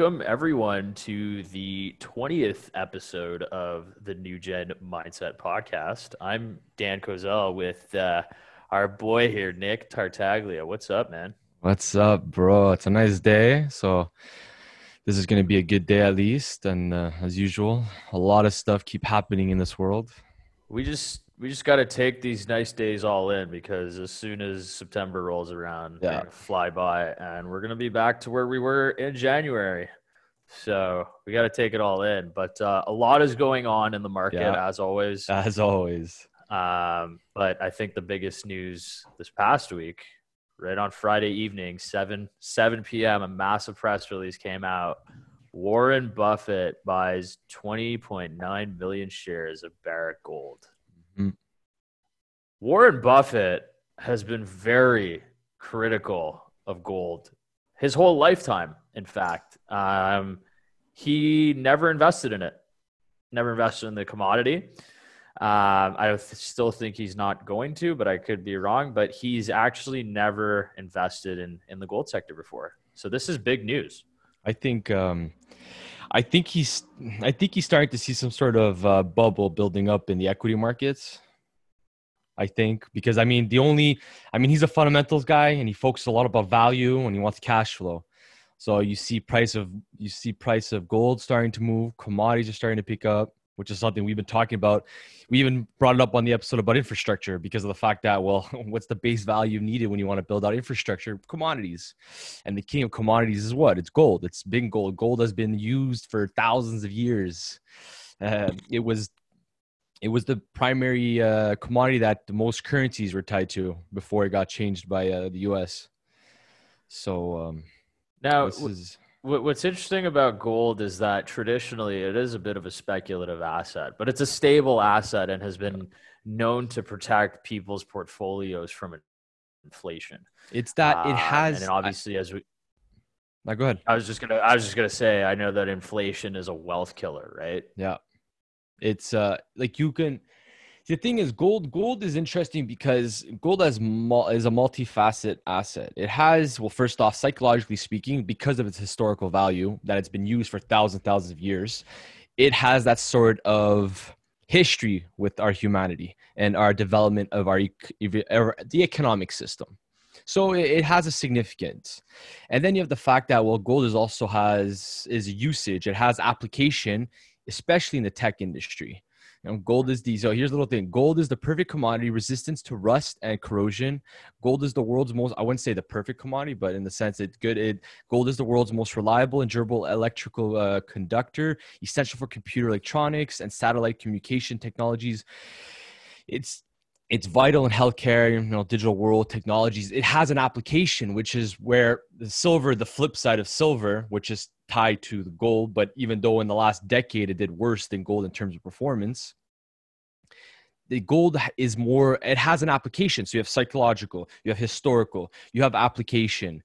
Welcome, everyone, to the 20th episode of the New Gen Mindset Podcast. I'm Dan Kozel with uh, our boy here, Nick Tartaglia. What's up, man? What's up, bro? It's a nice day. So, this is going to be a good day at least. And uh, as usual, a lot of stuff keep happening in this world. We just we just got to take these nice days all in because as soon as September rolls around, yeah. fly by, and we're gonna be back to where we were in January. So we got to take it all in. But uh, a lot is going on in the market yeah. as always. As always. Um, but I think the biggest news this past week, right on Friday evening, seven seven p.m., a massive press release came out. Warren Buffett buys 20.9 million shares of Barrick Gold. Warren Buffett has been very critical of gold his whole lifetime. In fact, um, he never invested in it, never invested in the commodity. Um, I still think he's not going to, but I could be wrong. But he's actually never invested in in the gold sector before. So this is big news. I think um, I think he's I think he's starting to see some sort of uh, bubble building up in the equity markets. I think because I mean the only I mean he's a fundamentals guy and he focuses a lot about value and he wants cash flow. So you see price of you see price of gold starting to move, commodities are starting to pick up, which is something we've been talking about. We even brought it up on the episode about infrastructure because of the fact that well, what's the base value needed when you want to build out infrastructure? Commodities. And the king of commodities is what? It's gold. It's been gold. Gold has been used for thousands of years. Uh, it was it was the primary uh, commodity that the most currencies were tied to before it got changed by uh, the U.S. So um, now, is... what's interesting about gold is that traditionally it is a bit of a speculative asset, but it's a stable asset and has been known to protect people's portfolios from inflation. It's that it uh, has, and obviously, as we now, go ahead. I was just gonna. I was just gonna say. I know that inflation is a wealth killer, right? Yeah. It's uh like you can the thing is gold gold is interesting because gold has is a multifaceted asset. It has well first off psychologically speaking because of its historical value that it's been used for thousands thousands of years it has that sort of history with our humanity and our development of our the economic system. So it has a significance. And then you have the fact that well gold is also has is usage. It has application especially in the tech industry. You know, gold is diesel. here's a little thing. Gold is the perfect commodity, resistance to rust and corrosion. Gold is the world's most I wouldn't say the perfect commodity, but in the sense it's good. It gold is the world's most reliable and durable electrical uh, conductor, essential for computer electronics and satellite communication technologies. It's it's vital in healthcare, you know, digital world technologies. It has an application, which is where the silver, the flip side of silver, which is tied to the gold. But even though in the last decade it did worse than gold in terms of performance, the gold is more, it has an application. So you have psychological, you have historical, you have application,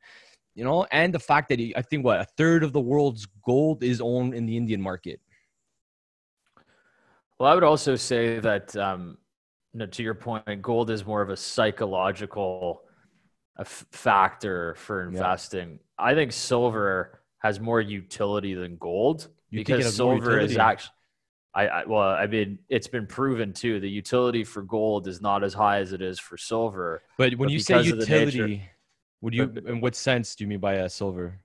you know, and the fact that I think what a third of the world's gold is owned in the Indian market. Well, I would also say that um, know, to your point, gold is more of a psychological factor for investing. Yeah. I think silver has more utility than gold you because silver is actually. I, I, well, I mean, it's been proven too. The utility for gold is not as high as it is for silver. But when but you say utility, nature, would you? But, in what sense do you mean by a silver?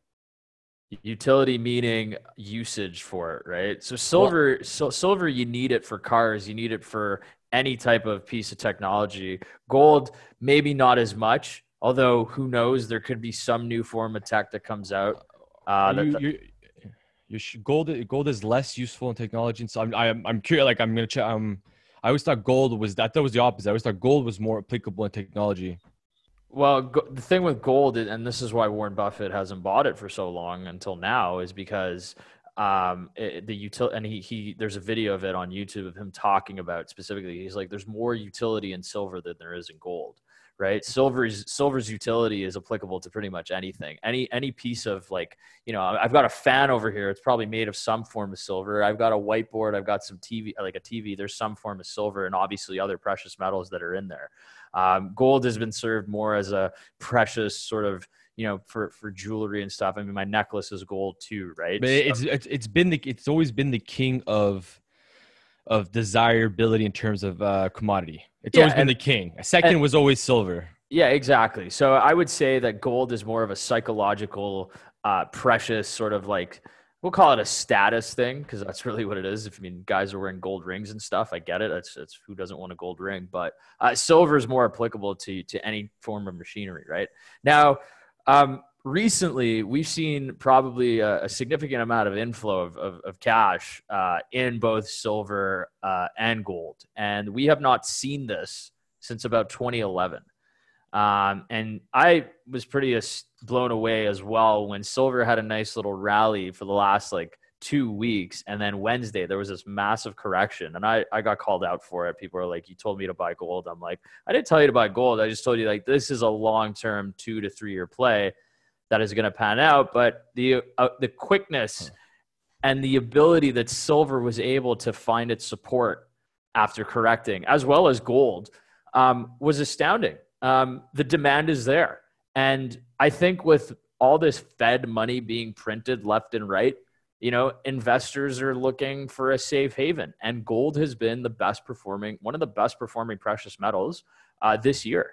Utility meaning usage for it, right? So silver, well, so, silver, you need it for cars. You need it for any type of piece of technology. Gold, maybe not as much, although who knows? There could be some new form of tech that comes out. Uh, you, you, you gold, gold is less useful in technology. And so I'm, I'm, I'm curious. Like I'm gonna check. Um, I always thought gold was. Thought it was the opposite. I always thought gold was more applicable in technology. Well, go, the thing with gold, and this is why Warren Buffett hasn't bought it for so long until now, is because um it, the utility and he he there's a video of it on youtube of him talking about specifically he's like there's more utility in silver than there is in gold right? Silver's silver's utility is applicable to pretty much anything. Any any piece of like you know i've got a fan over here it's probably made of some form of silver. I've got a whiteboard i've got some tv like a tv there's some form of silver and obviously other precious metals that are in there. Um, gold has been served more as a precious sort of you know, for for jewelry and stuff. I mean, my necklace is gold too, right? But So- it's, it's it's been the it's always been the king of of desirability in terms of uh, commodity. It's Yeah, always been and- the king. A second and- was always silver. Yeah, exactly. So I would say that gold is more of a psychological, uh, precious sort of like we'll call it a status thing because that's really what it is. If I mean guys are wearing gold rings and stuff, I get it. That's that's who doesn't want a gold ring, but uh, silver is more applicable to to any form of machinery, right? Now, um, recently we've seen probably a, a significant amount of inflow of, of, of cash uh, in both silver uh, and gold, and we have not seen this since about 2011. Um, and I was pretty blown away as well when silver had a nice little rally for the last like two weeks. And then Wednesday, there was this massive correction. And I, I got called out for it. People are like, You told me to buy gold. I'm like, I didn't tell you to buy gold. I just told you, like, this is a long term two to three year play that is going to pan out. But the, uh, the quickness and the ability that silver was able to find its support after correcting, as well as gold, um, was astounding. Um, the demand is there. And I think with all this Fed money being printed left and right, you know, investors are looking for a safe haven. And gold has been the best performing, one of the best performing precious metals uh, this year.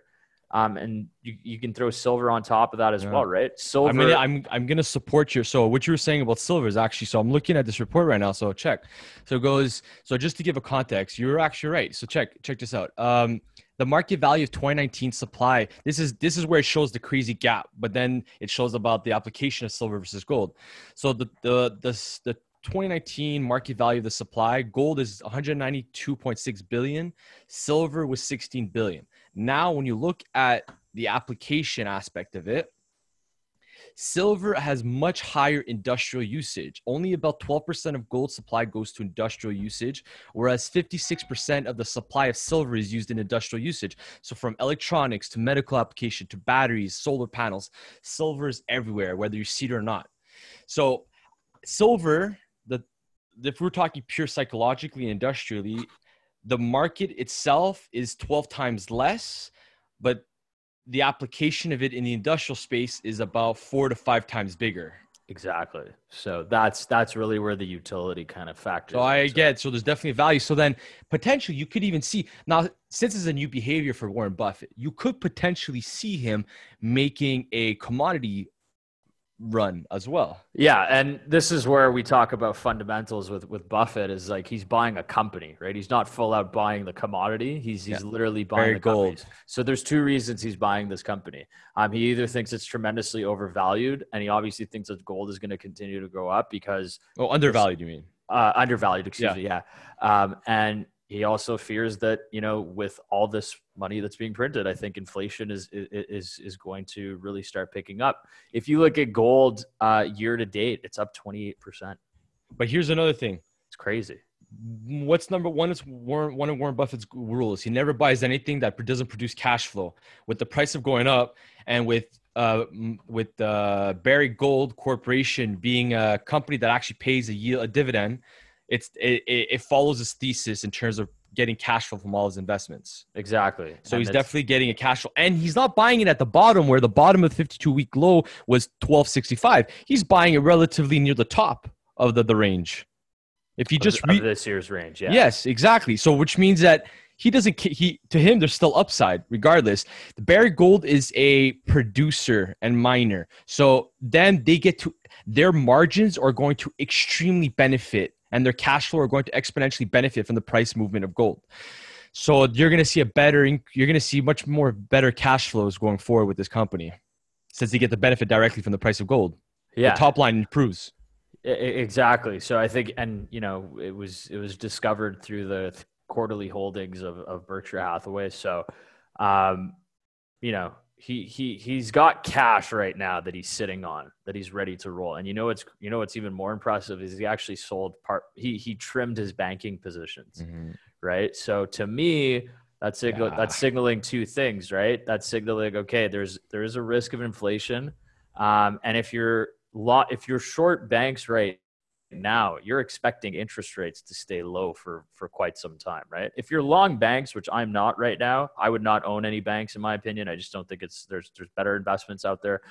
Um, and you, you can throw silver on top of that as Yeah. well, right? Silver. I mean, I'm I'm gonna support your. So what you were saying about silver is actually. So I'm looking at this report right now. So check. So it goes. So just to give a context, you're actually right. So check check this out. Um, the market value of 2019 supply. This is this is where it shows the crazy gap, but then it shows about the application of silver versus gold. So the the the the 2019 market value of the supply gold is 192.6 billion silver was 16 billion now when you look at the application aspect of it Silver has much higher industrial usage. Only about 12% of gold supply goes to industrial usage, whereas 56% of the supply of silver is used in industrial usage. So, from electronics to medical application to batteries, solar panels, silver is everywhere, whether you see it or not. So, silver, the if we're talking pure psychologically and industrially, the market itself is 12 times less, but the application of it in the industrial space is about four to five times bigger. Exactly. So that's that's really where the utility kind of factors. So I get so there's definitely value. So then potentially you could even see now since it's a new behavior for Warren Buffett, you could potentially see him making a commodity run as well. Yeah, and this is where we talk about fundamentals with with Buffett is like he's buying a company, right? He's not full out buying the commodity. He's he's literally buying Very the gold. companies. So there's two reasons he's buying this company. Um, he either thinks it's tremendously overvalued, and he obviously thinks that gold is going to continue to go up because Oh, undervalued, you mean? uh, undervalued, excuse Yeah. me, yeah. Um, and he also fears that you know with all this money that's being printed, I think inflation is is is going to really start picking up. If you look at gold uh, year to date, it's up twenty eight percent. But here's another thing. It's crazy. What's number one? Is Warren, one of Warren Buffett's rules. He never buys anything that doesn't produce cash flow. With the price of going up, and with uh, with uh, Barrick Gold Corporation being a company that actually pays a yield, a dividend, it's it, it, follows his thesis in terms of getting cash flow from all his investments. Exactly. So And he's definitely getting a cash flow, and he's not buying it at the bottom where the bottom of the 52 week low was 1265. He's buying it relatively near the top of the, the range. If you just read, this year's range. Yeah. Yes, exactly. So which means that he doesn't he to him there's still upside regardless. The Barrick Gold is a producer and miner. So then they get to their margins are going to extremely benefit and their cash flow are going to exponentially benefit from the price movement of gold. So you're going to see a better you're going to see much more better cash flows going forward with this company since they get the benefit directly from the price of gold. Yeah. The top line improves. Exactly. So I think, and you know, it was it was discovered through the quarterly holdings of, of Berkshire Hathaway. So, um, you know, he he he's got cash right now that he's sitting on that he's ready to roll. And you know, it's you know, what's even more impressive is he actually sold part. He he trimmed his banking positions, right? So to me. That's signal, Yeah. that's signaling two things, right? That's signaling okay, there's there is a risk of inflation, um, and if you're lot if you're short banks right now, you're expecting interest rates to stay low for for quite some time, right? If you're long banks, which I'm not right now, I would not own any banks in my opinion. I just don't think it's there's there's better investments out there.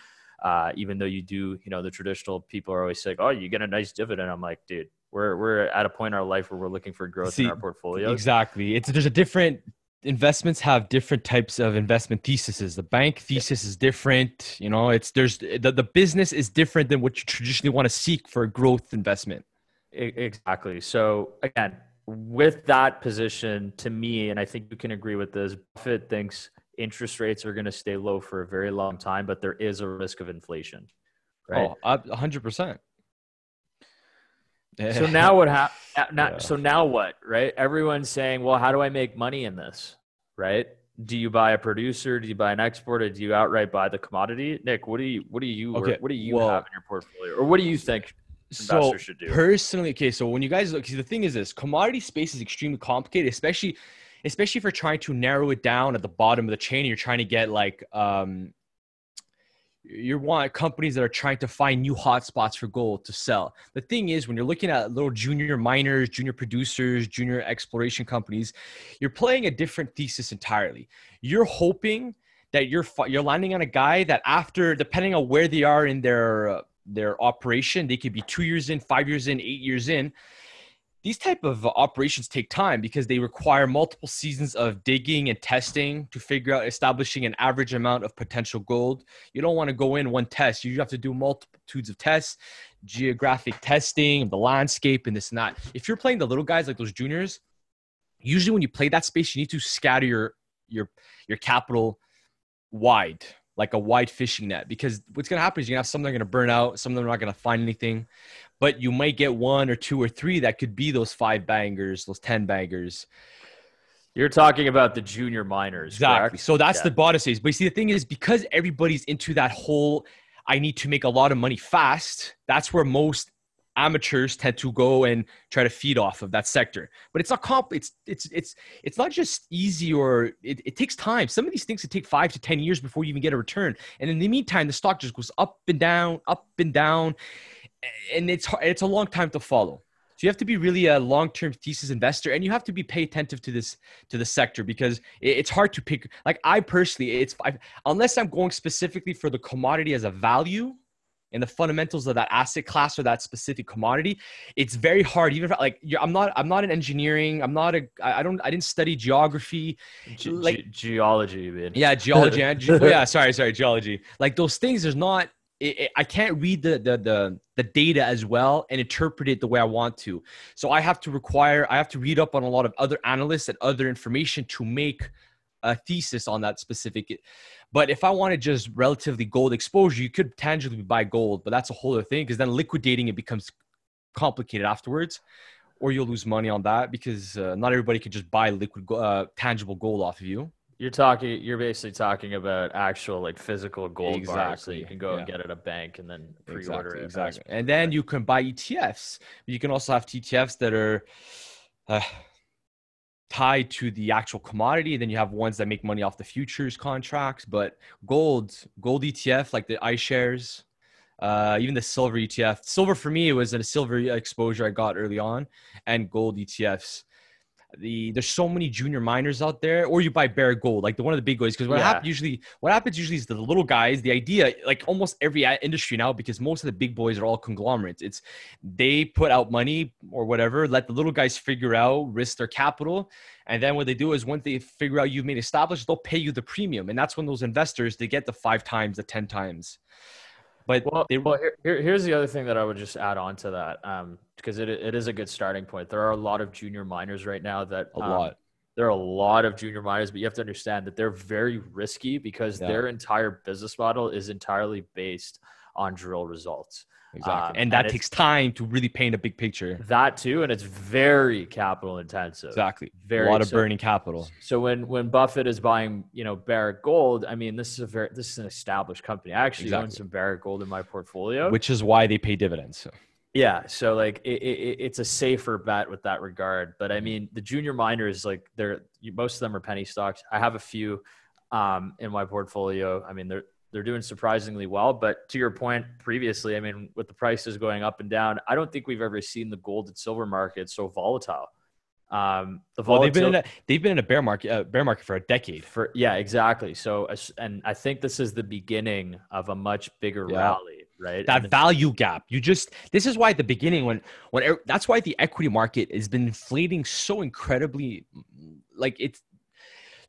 Uh, even though you do, you know, the traditional people are always like, "Oh, you get a nice dividend." I'm like, dude, we're we're at a point in our life where we're looking for growth See, in our portfolio. Exactly. It's there's a different investments have different types of investment theses. The bank thesis is different. You know, it's there's the, the business is different than what you traditionally want to seek for a growth investment. Exactly. So again, with that position, to me, and I think you can agree with this, Buffett thinks interest rates are going to stay low for a very long time, but there is a risk of inflation. Right. Oh, hundred percent. So now what happened? Yeah. So now what? Right? Everyone's saying, "Well, how do I make money in this?" Right? Do you buy a producer? Do you buy an exporter? Do you outright buy the commodity? Nick, what do you what do you okay. what do you well, have in your portfolio, or what do you think so should do? Personally, okay, so when you guys look, see the thing is this: commodity space is extremely complicated, especially especially if you're trying to narrow it down at the bottom of the chain. You're trying to get like um, you want companies that are trying to find new hotspots for gold to sell. The thing is, when you're looking at little junior miners, junior producers, junior exploration companies, you're playing a different thesis entirely. You're hoping that you're you're landing on a guy that after, depending on where they are in their uh, their operation, they could be two years in, five years in, eight years in these type of operations take time because they require multiple seasons of digging and testing to figure out establishing an average amount of potential gold. You don't want to go in one test. You have to do multitudes of tests geographic testing the landscape and this and that. If you're playing the little guys like those juniors usually when you play that space you need to scatter your your your capital wide like a wide fishing net because what's going to happen is you're going to have some that are going to burn out some of them are not going to find anything but you might get one or two or three that could be those five bangers those 10 bangers. You're talking about the junior miners exactly. Correct? so that's yeah. the bottom stage but you see the thing is because everybody's into that whole i need to make a lot of money fast that's where most amateurs tend to go and try to feed off of that sector. But it's not comp it's it's it's it's not just easy or it, it takes time. Some of these things could take five to ten years before you even get a return. And in the meantime the stock just goes up and down up and down and it's it's a long time to follow so you have to be really a long-term thesis investor, and you have to be pay attentive to this to the sector because it's hard to pick. Like I personally, it's I, unless I'm going specifically for the commodity as a value, and the fundamentals of that asset class or that specific commodity it's very hard even if like i'm not i'm not an engineering i'm not a i don't i didn't study geography Ge- like ge- geology man. yeah geology and ge- oh, yeah sorry sorry geology like those things there's not it, it, I can't read the, the the the data as well and interpret it the way I want to. So I have to require I have to read up on a lot of other analysts and other information to make a thesis on that specific. But if I wanted just relatively gold exposure, you could tangibly buy gold, but that's a whole other thing because then liquidating it becomes complicated afterwards, or you'll lose money on that because uh, not everybody can just buy liquid uh, tangible gold off of you. You're talking. You're basically talking about actual like physical gold exactly. bars that you can go yeah. and get at a bank and then pre-order exactly, it. Exactly. And then you can buy ETFs. You can also have ETFs that are. Uh, tied to the actual commodity. Then you have ones that make money off the futures contracts. But gold, gold ETF, like the iShares, uh, even the silver ETF. Silver for me, it was a silver exposure I got early on, and gold ETFs the there's so many junior miners out there, or you buy Barrick Gold, like the one of the big guys. Because what yeah. happens usually, what happens usually is the little guys. The idea, like almost every industry now, because most of the big boys are all conglomerates. It's they put out money or whatever, let the little guys figure out, risk their capital, and then what they do is once they figure out you've made established, they'll pay you the premium, and that's when those investors they get the five times, the ten times. But well, they, well here, here's the other thing that I would just add on to that, um, because it, it is a good starting point. There are a lot of junior miners right now that a um, lot. There are a lot of junior miners, but you have to understand that they're very risky because yeah. their entire business model is entirely based on drill results. Exactly. Um, and that and takes time to really paint a big picture. That too, and it's very capital intensive. Exactly. Very a lot of so, burning capital. So when when Buffett is buying, you know, Barrick Gold, I mean, this is a very this is an established company. I actually exactly. own some Barrick Gold in my portfolio, which is why they pay dividends. So. Yeah, so like it, it, it's a safer bet with that regard. But I mean, the junior miners, like they're most of them are penny stocks. I have a few um, in my portfolio. I mean, they're they're doing surprisingly well. But to your point previously, I mean, with the prices going up and down, I don't think we've ever seen the gold and silver market so volatile. Um, the Well, they've been in a they've been in a bear market uh, bear market for a decade. for yeah, exactly. So, and I think this is the beginning of a much bigger Yeah. rally, right? that value gap you just this is why at the beginning when when that's why the equity market has been inflating so incredibly like it's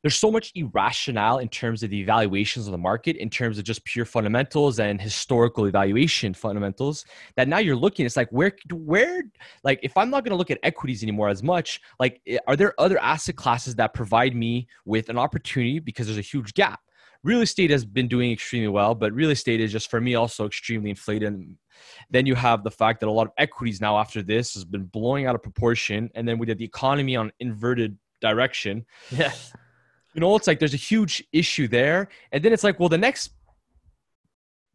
there's so much irrational in terms of the evaluations of the market in terms of just pure fundamentals and historical evaluation fundamentals that now you're looking it's like where where like if i'm not going to look at equities anymore as much like eh, are there other asset classes that provide me with an opportunity because there's a huge gap real estate has been doing extremely well but real estate is just for me also extremely inflated. And then you have the fact that a lot of equities now after this has been blowing out of proportion. And then we did the economy on inverted direction. Yeah, you know it's like there's a huge issue there. And then it's like well the next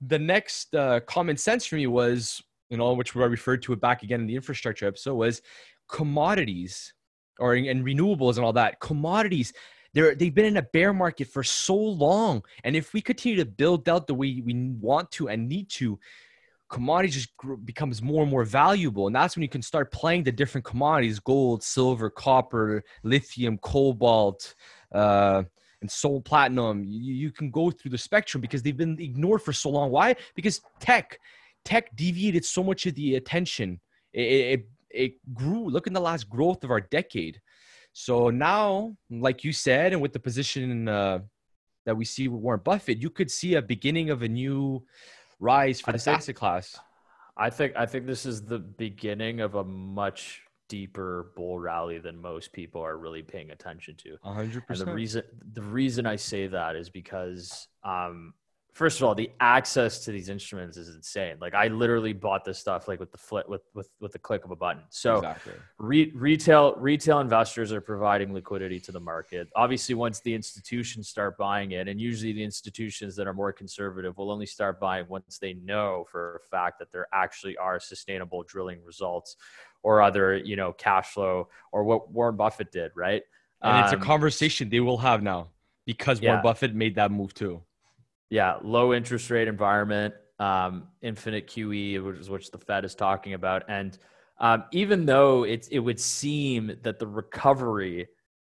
the next uh, common sense for me was you know which I referred to it back again in the infrastructure episode was commodities or and renewables and all that. Commodities they're, they've been in a bear market for so long. And if we continue to build out the way we want to and need to commodities just becomes more and more valuable. And that's when you can start playing the different commodities gold silver copper lithium cobalt uh, and soul platinum. You, you can go through the spectrum because they've been ignored for so long. Why? Because tech tech deviated so much of the attention. It, it, it grew look in the last growth of our decade so now like you said and with the position uh, that we see with warren buffett you could see a beginning of a new rise for this asset class I think I think this is the beginning of a much deeper bull rally than most people are really paying attention to. 100% And the reason the reason I say that is because um, first of all, the access to these instruments is insane. Like I literally bought this stuff like with the flip with with with the click of a button. So exactly re- retail retail investors are providing liquidity to the market. Obviously, once the institutions start buying it, and usually the institutions that are more conservative will only start buying once they know for a fact that there actually are sustainable drilling results or other you know cash flow or what Warren Buffett did, right? and it's a Um, conversation they will have now because Yeah. warren buffett made that move too yeah, low interest rate environment, um, infinite QE, which is which the Fed is talking about, and um, even though it's it would seem that the recovery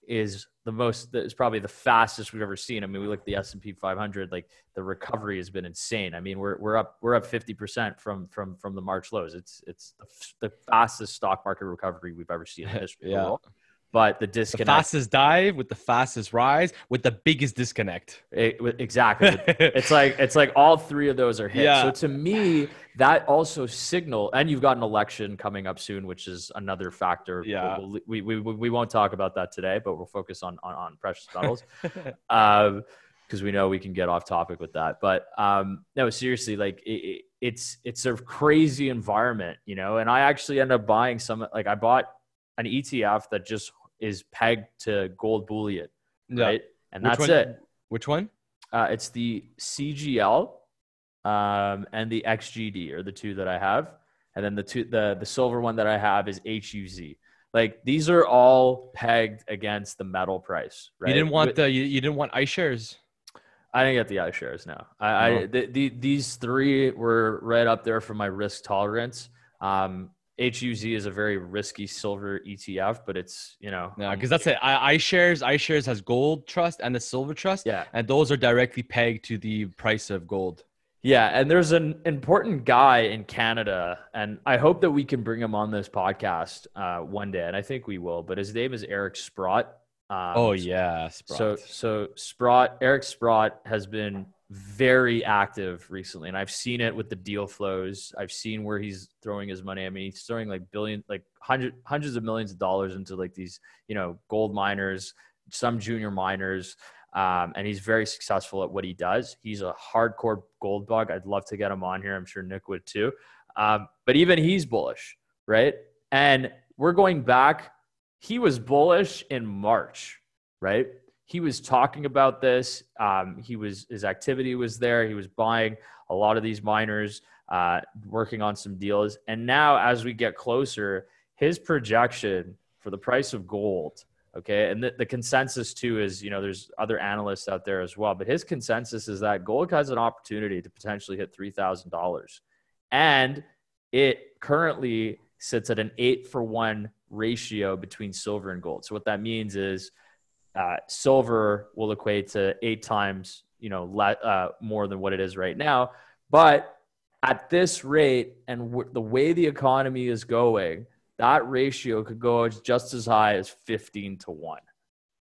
is the most is probably the fastest we've ever seen. I mean, we look at the S and P 500, like the recovery has been insane. I mean, we're we're up we're up 50 percent from from from the March lows. It's it's the, f- the fastest stock market recovery we've ever seen in history. Yeah. But the the disconnect, fastest dive with the fastest rise with the biggest disconnect it- exactly. it's like it's like all three of those are hit. Yeah. So to me, that also signal, and you've got an election coming up soon, which is another factor. Yeah. We'll- we, we, we, we won't talk about that today, but we'll focus on on, on precious metals um, because we know we can get off topic with that. But um, no, seriously, like it, it, it's it's a crazy environment, you know. And I actually end up buying some. Like I bought an ETF that just is pegged to gold bullion, Yeah. right? And Which that's one- it. which one Uh, it's the CGL um, and the XGD are the two that I have, and then the two the the silver one that I have is HUZ. Like these are all pegged against the metal price, right? you didn't want With- the you, you didn't want iShares I didn't get the iShares. No, I, I the, the, these three were right up there for my risk tolerance. Um, HUZ is a very risky silver ETF, but it's you know Yeah, um, because that's it. I, iShares, iShares has gold trust and the silver trust, yeah and those are directly pegged to the price of gold. Yeah, and there's an important guy in Canada, and I hope that we can bring him on this podcast uh, one day, and I think we will. But his name is Eric Sprott. Um, oh yeah, So so Sprott, Eric Sprott has been very active recently, and I've seen it with the deal flows. I've seen where he's throwing his money. I mean, he's throwing like billion, like hundred, hundreds of millions of dollars into like these, you know, gold miners, some junior miners, um, and he's very successful at what he does. He's a hardcore gold bug. I'd love to get him on here. I'm sure Nick would too. Um, but even he's bullish, right? And we're going back. He was bullish in March, right? He was talking about this. Um, he was his activity was there. He was buying a lot of these miners, uh, working on some deals. And now, as we get closer, his projection for the price of gold, okay, and the, the consensus too is, you know, there's other analysts out there as well, but his consensus is that gold has an opportunity to potentially hit three thousand dollars, and it currently sits at an eight for one ratio between silver and gold. So what that means is uh, silver will equate to eight times, you know, le- uh, more than what it is right now. But at this rate and w- the way the economy is going, that ratio could go just as high as 15 to 1,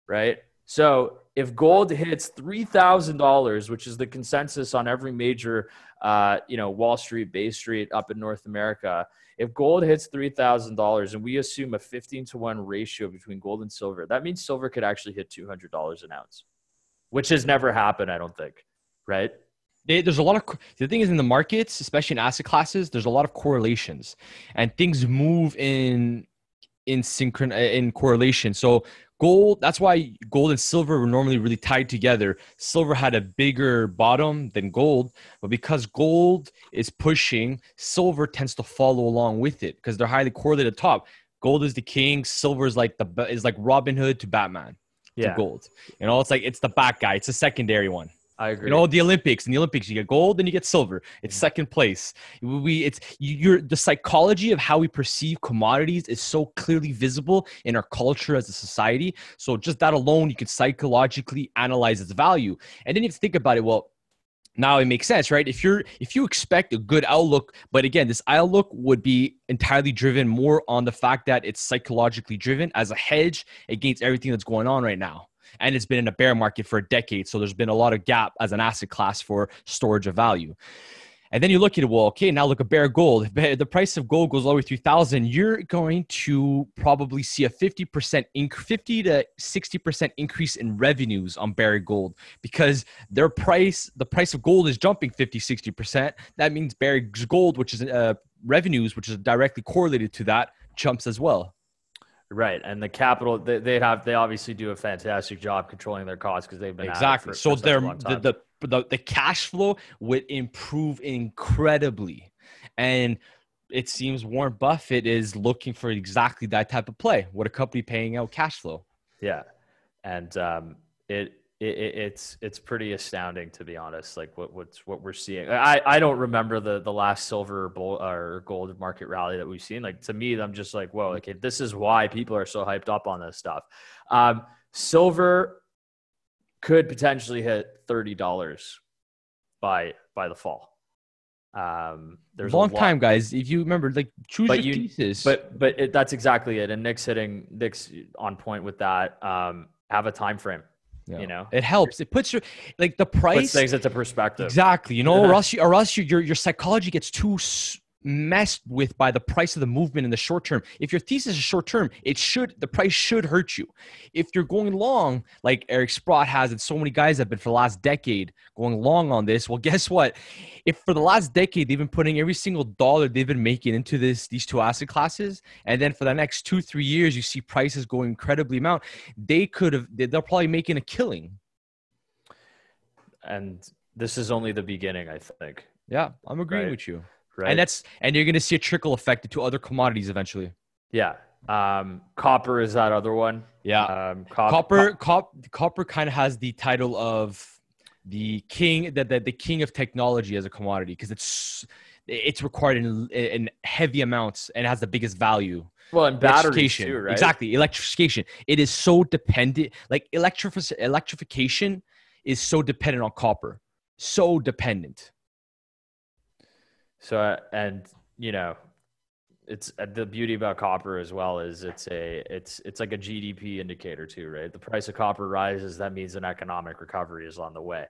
right? So if gold hits $3,000, which is the consensus on every major, uh, you know, Wall Street, Bay Street up in North America, if gold hits $3,000 and we assume a 15 to 1 ratio between gold and silver, that means silver could actually hit $200 an ounce, which has never happened, I don't think, right? there's a lot of the thing is in the markets especially in asset classes there's a lot of correlations and things move in in synchron in correlation so gold that's why gold and silver were normally really tied together. Silver had a bigger bottom than gold but because gold is pushing silver tends to follow along with it because they're highly correlated top. Gold is the king silver is like the is like robin hood to batman yeah. to gold. You know it's like it's the back guy it's a secondary one I agree. You know, the Olympics. In the Olympics, you get gold, then you get silver. It's mm-hmm. second place. We, it's you're the psychology of how we perceive commodities is so clearly visible in our culture as a society. So just that alone, you can psychologically analyze its value, and then you think about it. Well, now it makes sense right if you're if you expect a good outlook but again this outlook would be entirely driven more on the fact that it's psychologically driven as a hedge against everything that's going on right now and it's been in a bear market for a decade. So there's been a lot of gap as an asset class for storage of value. And then you look at it, well, okay, now look at bare gold. If the price of gold goes all the way through thousand, you're going to probably see a 50% inc- 50 to 60% increase in revenues on Barrick Gold because their price, the price of gold is jumping 50, 60%. That means Barrick's gold, which is uh, revenues, which is directly correlated to that, jumps as well. Right, and the capital they, they have they obviously do a fantastic job controlling their costs because they've been exactly. For, so their the, the, the the cash flow would improve incredibly, and it seems Warren Buffett is looking for exactly that type of play. What a company paying out cash flow. Yeah, and um, it it, it's it's pretty astounding to be honest. Like what what's what we're seeing. I I don't remember the the last silver bull, or gold market rally that we've seen. Like to me, I'm just like, whoa, okay, this is why people are so hyped up on this stuff. Um, silver could potentially hit thirty dollars by by the fall. Um, there's a long time, guys. If you remember, like choose but your you, thesis. But but it, that's exactly it. And Nick's hitting Nick's on point with that. Um, have a time frame yeah. You know, it helps. It puts your like the price puts things into perspective. Exactly. You know, or else, you, or else your your psychology gets too messed with by the price of the movement in the short term. If your thesis is short term, it should the price should hurt you. If you're going long, like Eric Sprott has, and so many guys have been for the last decade going long on this, well, guess what? If for the last decade they've been putting every single dollar they've been making into this these two asset classes, and then for the next two three years you see prices going incredibly amount, they could have they're probably making a killing. And this is only the beginning, I think. Yeah, I'm agreeing right? with you. Right. And that's and you're going to see a trickle effect to other commodities eventually. Yeah. Um, copper is that other one. Yeah. Um, cop- copper, cop- copper kind of has the title of the king, the, the, the king of technology as a commodity because it's it's required in, in heavy amounts and has the biggest value. Well, and batteries too, right? Exactly, electrification. It is so dependent. Like electrif- electrification is so dependent on copper. So dependent. So, uh, and you know, it's uh, the beauty about copper as well is it's a it's it's like a GDP indicator too, right? The price of copper rises, that means an economic recovery is on the way.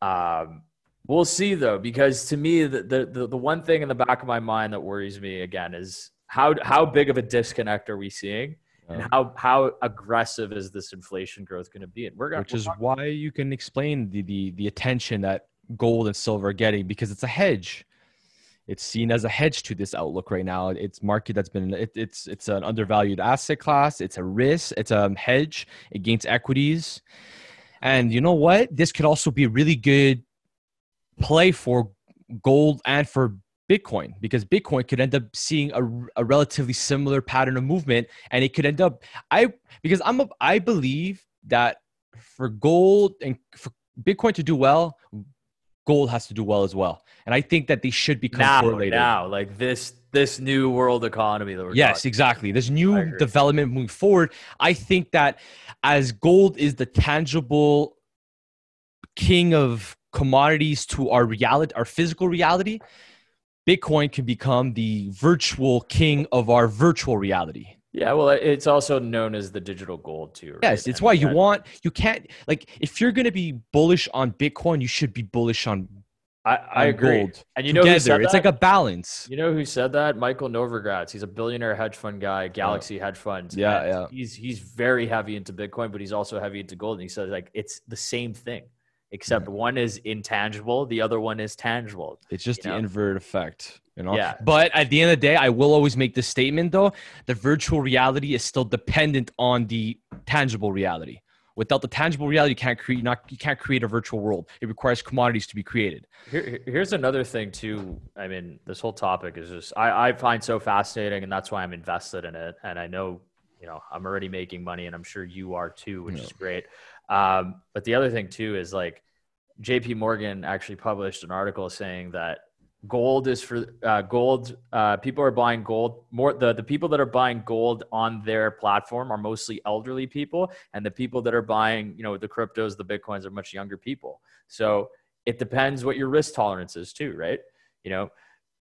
Um, we'll see though, because to me, the, the the one thing in the back of my mind that worries me again is how how big of a disconnect are we seeing? and how how aggressive is this inflation growth going to be? And we're going which is why you can explain the, the the attention that gold and silver are getting because it's a hedge it's seen as a hedge to this outlook right now. It's market that's been it, it's it's an undervalued asset class. It's a risk. It's a um, hedge against equities. And you know what? This could also be a really good play for gold and for Bitcoin because Bitcoin could end up seeing a, a relatively similar pattern of movement, and it could end up I because I'm a, I believe that for gold and for Bitcoin to do well, gold has to do well as well. And I think that they should become now, correlated. Now, like this, this new world economy that we're yes, talking. exactly. This new development moving forward. I think that as gold is the tangible king of commodities to our reality, our physical reality, Bitcoin can become the virtual king of our virtual reality. Yeah, well, it's also known as the digital gold too. Right? Yes, it's why you want you can't like if you're gonna be bullish on Bitcoin, you should be bullish on, I, I on agree. gold And you know who together. It's like a balance. You know who said that? Michael Novogratz. He's a billionaire hedge fund guy, Galaxy Hedge Funds. Yeah, yeah. He's he's very heavy into Bitcoin, but he's also heavy into gold. And he says like it's the same thing, except one is intangible, the other one is tangible. It's just the know? invert effect. You know? Yeah. But at the end of the day, I will always make this statement though: the virtual reality is still dependent on the tangible reality. Without the tangible reality, you can't create not you can't create a virtual world. It requires commodities to be created. Here, here- here's another thing too. I mean, this whole topic is just I, I find so fascinating, and that's why I'm invested in it. And I know, you know, I'm already making money, and I'm sure you are too, which is great. Um, but the other thing too is like, J.P. Morgan actually published an article saying that gold is for uh, gold. Uh, people are buying gold more. The the people that are buying gold on their platform are mostly elderly people, and the people that are buying, you know, the cryptos, the bitcoins are much younger people. So it depends what your risk tolerance is too, right? You know,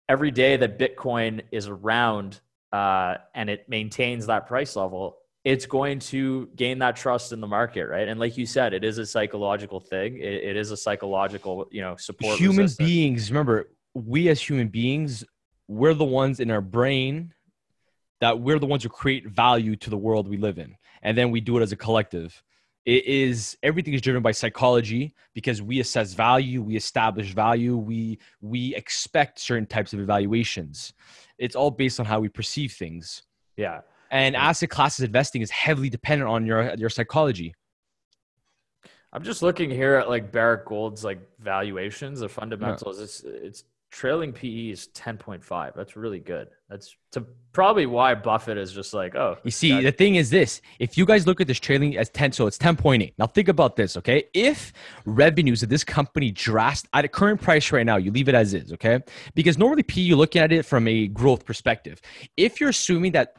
every day that Bitcoin is around uh, and it maintains that price level, it's going to gain that trust in the market, right? And like you said, it is a psychological thing. It, it is a psychological, you know, support. human resistance. beings, remember, we as human beings, we're the ones in our brain that we're the ones who create value to the world we live in, and then we do it as a collective. It is everything is driven by psychology because we assess value, we establish value, we we expect certain types of evaluations. It's all based on how we perceive things. Yeah. And Yeah. asset classes investing is heavily dependent on your your psychology. I'm just looking here at like Barrick Gold's like valuations, the fundamentals. It's it's trailing PE is 10.5. That's really good. That's to probably why Buffett is just like, oh, You see, that- the thing is this: if you guys look at this trailing as ten, so it's ten point eight. Now think about this, okay? If revenues of this company drastic at a current price right now, you leave it as is, okay? Because normally PE, you're looking at it from a growth perspective. If you're assuming that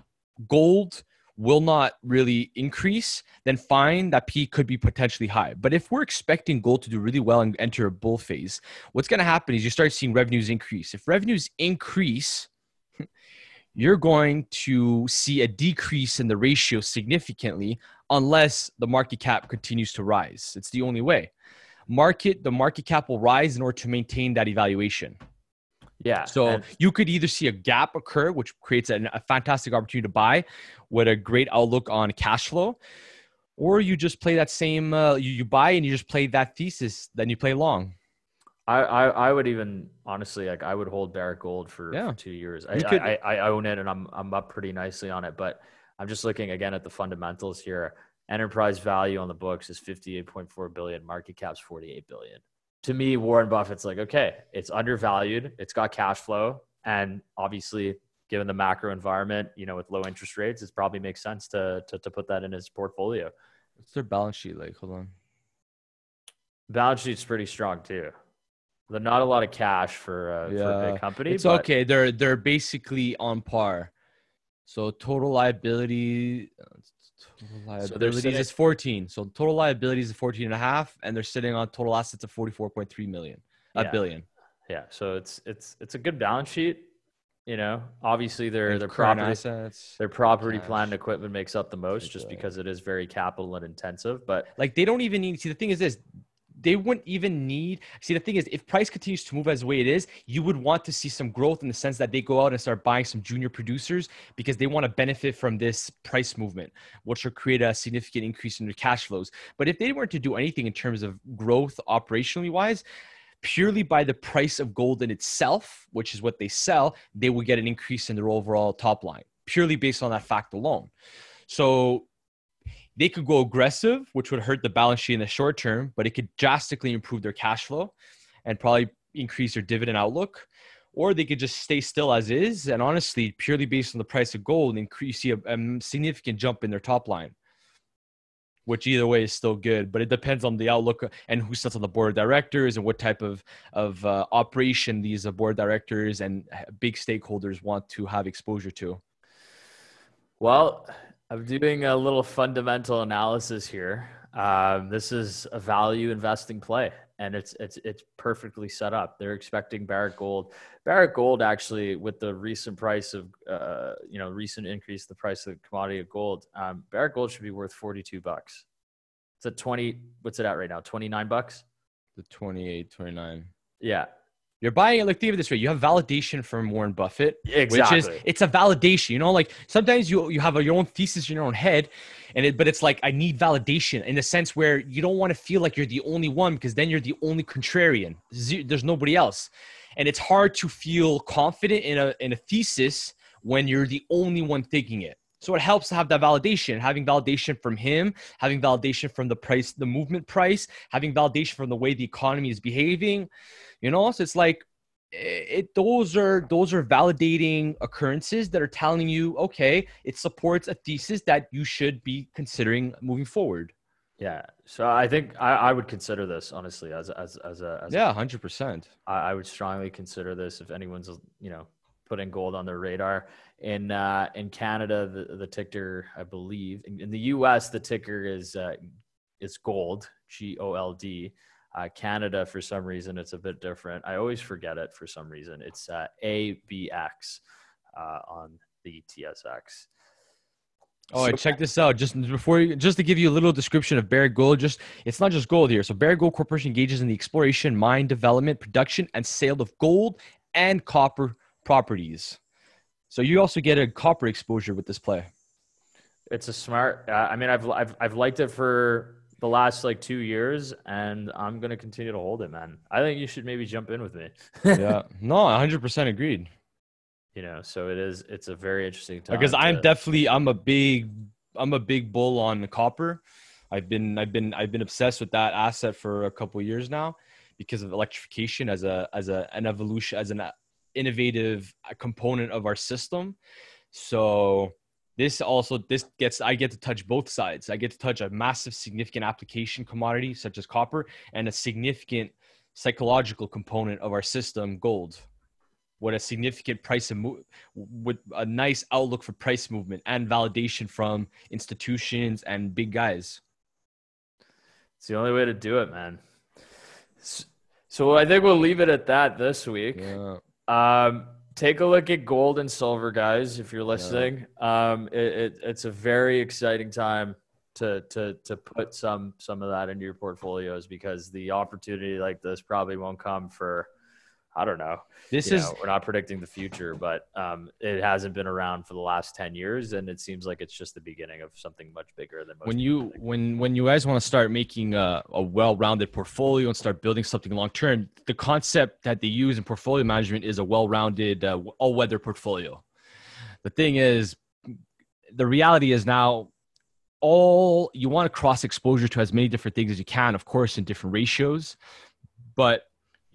gold will not really increase, then fine, that P could be potentially high. But if we're expecting gold to do really well and enter a bull phase, what's going to happen is you start seeing revenues increase. If revenues increase, you're going to see a decrease in the ratio significantly unless the market cap continues to rise. It's the only way. Market the market cap will rise in order to maintain that evaluation. Yeah. So and- you could either see a gap occur, which creates an, a fantastic opportunity to buy with a great outlook on cash flow, or you just play that same uh, you, you buy and you just play that thesis, then you play long. I, I, I would even honestly like I would hold Barrick Gold for, Yeah. for two years. I, could- I, I I own it and I'm I'm up pretty nicely on it. But I'm just looking again at the fundamentals here. Enterprise value on the books is 58.4 billion. Market cap's 48 billion. To me, Warren Buffett's like, okay, it's undervalued. It's got cash flow, and obviously, given the macro environment, you know, with low interest rates, it probably makes sense to to, to put that in his portfolio. What's their balance sheet like? Hold on. Balance sheet's pretty strong too. There's not a lot of cash for, uh, for a big company. It's but- okay. They're they're basically on par. So total liability, total liabilities sitting- is 14. So total liabilities is 14 and a half, and they're sitting on total assets of 44.3 million, a Yeah. billion. Yeah, so it's it's it's a good balance sheet. You know, obviously their And their property assets. their property, cash. plant, and equipment makes up the most, just because it is very capital and intensive. But Like they don't even need. To see, the thing is this: they wouldn't even need. See, the thing is, if price continues to move as the way it is, you would want to see some growth in the sense that they go out and start buying some junior producers because they want to benefit from this price movement, which will create a significant increase in their cash flows. But if they weren't to do anything in terms of growth operationally wise, purely by the price of gold in itself, which is what they sell, they would get an increase in their overall top line purely based on that fact alone. So they could go aggressive, which would hurt the balance sheet in the short term, but it could drastically improve their cash flow and probably increase their dividend outlook. Or they could just stay still as is, and honestly, purely based on the price of gold, increase see a, a significant jump in their top line. which either way is still good. But it depends on the outlook and who sits on the board of directors and what type of of uh, operation these uh, board directors and big stakeholders want to have exposure to. Well, I'm doing a little fundamental analysis here. Um, this is a value investing play, and it's it's it's perfectly set up. They're expecting Barrick Gold. Barrick Gold actually, with the recent price of uh, you know recent increase the price of the commodity of gold, um, Barrick Gold should be worth 42 bucks. It's at 20. What's it at right now? 29 bucks. The 28, 29. Yeah, you're buying it like think of it this way: you have validation from Warren Buffett, exactly. which is it's a validation. You know, like sometimes you you have a, your own thesis in your own head, and it but it's like I need validation in the sense where you don't want to feel like you're the only one because then you're the only contrarian. There's nobody else, and it's hard to feel confident in a in a thesis when you're the only one thinking it. So it helps to have that validation, having validation from him, having validation from the price, the movement price, having validation from the way the economy is behaving. You know, so it's like it those are those are validating occurrences that are telling you, okay, it supports a thesis that you should be considering moving forward. Yeah, so I think I, I would consider this honestly as as as a as yeah, hundred percent. I, I would strongly consider this if anyone's you know putting gold on their radar. In uh, in Canada, the, the ticker, I believe, in, in the U.S., the ticker is uh, is gold, G O L D. Uh, Canada, for some reason, it's a bit different. I always forget it for some reason. It's uh, ABX uh, on the TSX. Oh, so, check this out. Just before, you, just to give you a little description of Barrick Gold, just it's not just gold here. So Barrick Gold Corporation engages in the exploration, mine development, production, and sale of gold and copper properties. So you also get a copper exposure with this play. It's a smart. Uh, I mean, I've I've I've liked it for the last like two years, and I'm gonna continue to hold it, man. I think you should maybe jump in with me. yeah, no, 100 percent agreed. You know, so it is. It's a very interesting time because I'm definitely I'm a big I'm a big bull on copper. I've been I've been I've been obsessed with that asset for a couple years now because of electrification as a as a an evolution as an innovative uh, component of our system. So this also this gets I get to touch both sides. I get to touch a massive significant application commodity such as copper and a significant psychological component of our system gold. What a significant price of mo- with a nice outlook for price movement and validation from institutions and big guys. It's the only way to do it, man. So I think we'll leave it at that this week. Yeah. Um, take a look at gold and silver, guys, if you're listening. Yeah. Um, it, it, it's a very exciting time to to to put some some of that into your portfolios because the opportunity like this probably won't come for I don't know. This you is know, we're not predicting the future, but um, it hasn't been around for the last ten years, and it seems like it's just the beginning of something much bigger than. when you think. when when you guys want to start making a, a well-rounded portfolio and start building something long term, the concept that they use in portfolio management is a well-rounded uh, all-weather portfolio. The thing is, the reality is now all you want to cross exposure to as many different things as you can, of course, in different ratios, but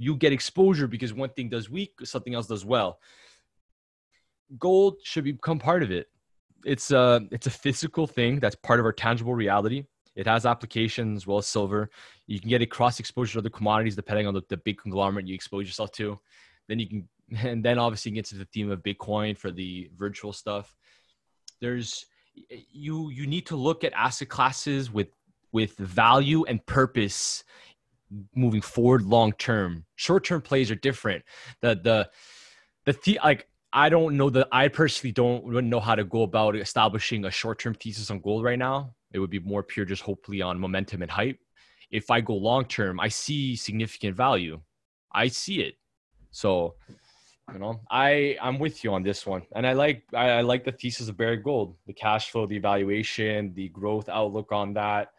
you get exposure because one thing does weak, something else does well. Gold should become part of it. It's a it's a physical thing that's part of our tangible reality. It has applications as well as silver. You can get a cross exposure to other commodities depending on the, the big conglomerate you expose yourself to. Then you can and then obviously get to the theme of Bitcoin for the virtual stuff. There's you you need to look at asset classes with with value and purpose moving forward long term. Short term plays are different. The the the, the like I don't know that I personally don't know how to go about establishing a short term thesis on gold right now. It would be more pure just hopefully on momentum and hype. If I go long term, I see significant value. I see it. So you know i i'm with you on this one and i like I, I, like the thesis of Barrick Gold the cash flow the evaluation the growth outlook on that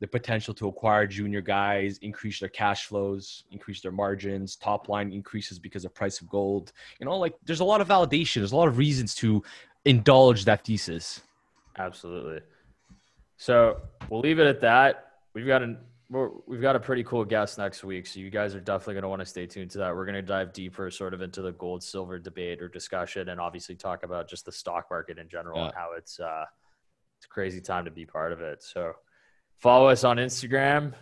the potential to acquire junior guys, increase their cash flows, increase their margins, top line increases because of price of gold. You know, like there's a lot of validation, there's a lot of reasons to indulge that thesis. Absolutely. So we'll leave it at that. We've got an we've got a pretty cool guest next week, so you guys are definitely going to want to stay tuned to that. We're going to dive deeper, sort of into the gold silver debate or discussion, and obviously talk about just the stock market in general yeah. and how it's uh, it's a crazy time to be part of it. So Follow us on Instagram.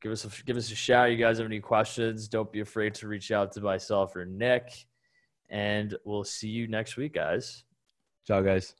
Give us a, give us a shout. You guys have any questions? Don't be afraid to reach out to myself or Nick. And we'll see you next week, guys. Ciao, guys.